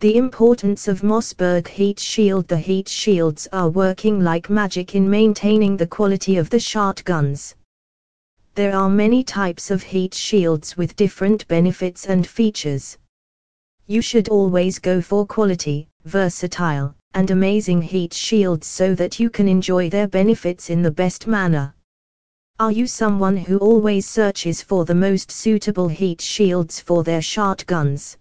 The importance of Mossberg heat shield The heat shields are working like magic in maintaining the quality of the shotguns. There are many types of heat shields with different benefits and features. You should always go for quality, versatile, and amazing heat shields so that you can enjoy their benefits in the best manner. Are you someone who always searches for the most suitable heat shields for their shotguns?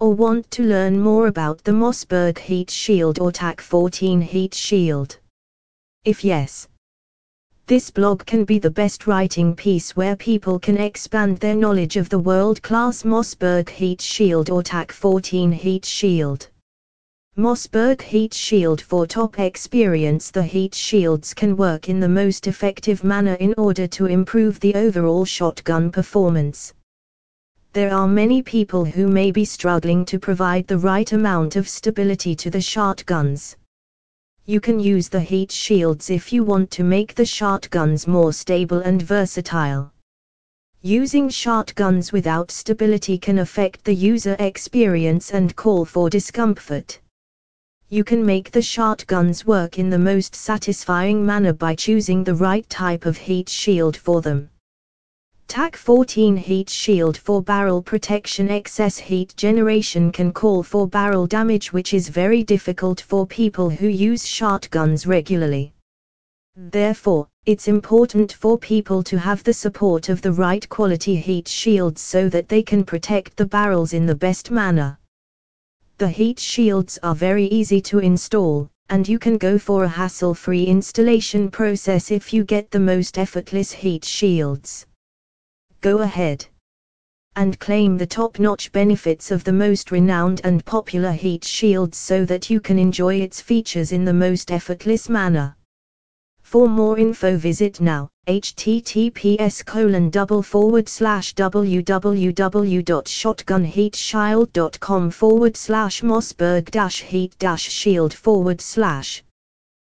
Or want to learn more about the Mossberg heat shield or TAC-14 heat shield? If yes, this blog can be the best writing piece where people can expand their knowledge of the world-class Mossberg heat shield or TAC-14 heat shield. Mossberg Heat Shield For top experience The heat shields can work in the most effective manner in order to improve the overall shotgun performance. There are many people who may be struggling to provide the right amount of stability to the shotguns. You can use the heat shields if you want to make the shotguns more stable and versatile. Using shotguns without stability can affect the user experience and call for discomfort. You can make the shotguns work in the most satisfying manner by choosing the right type of heat shield for them. TAC-14 heat shield for barrel protection excess heat generation can call for barrel damage which is very difficult for people who use shotguns regularly. Therefore, it's important for people to have the support of the right quality heat shields so that they can protect the barrels in the best manner. The heat shields are very easy to install, and you can go for a hassle-free installation process if you get the most effortless heat shields go ahead and claim the top-notch benefits of the most renowned and popular heat shields so that you can enjoy its features in the most effortless manner. For more info visit now, https colon double forward slash www.shotgunheatshield.com forward slash mossberg dash heat dash shield forward slash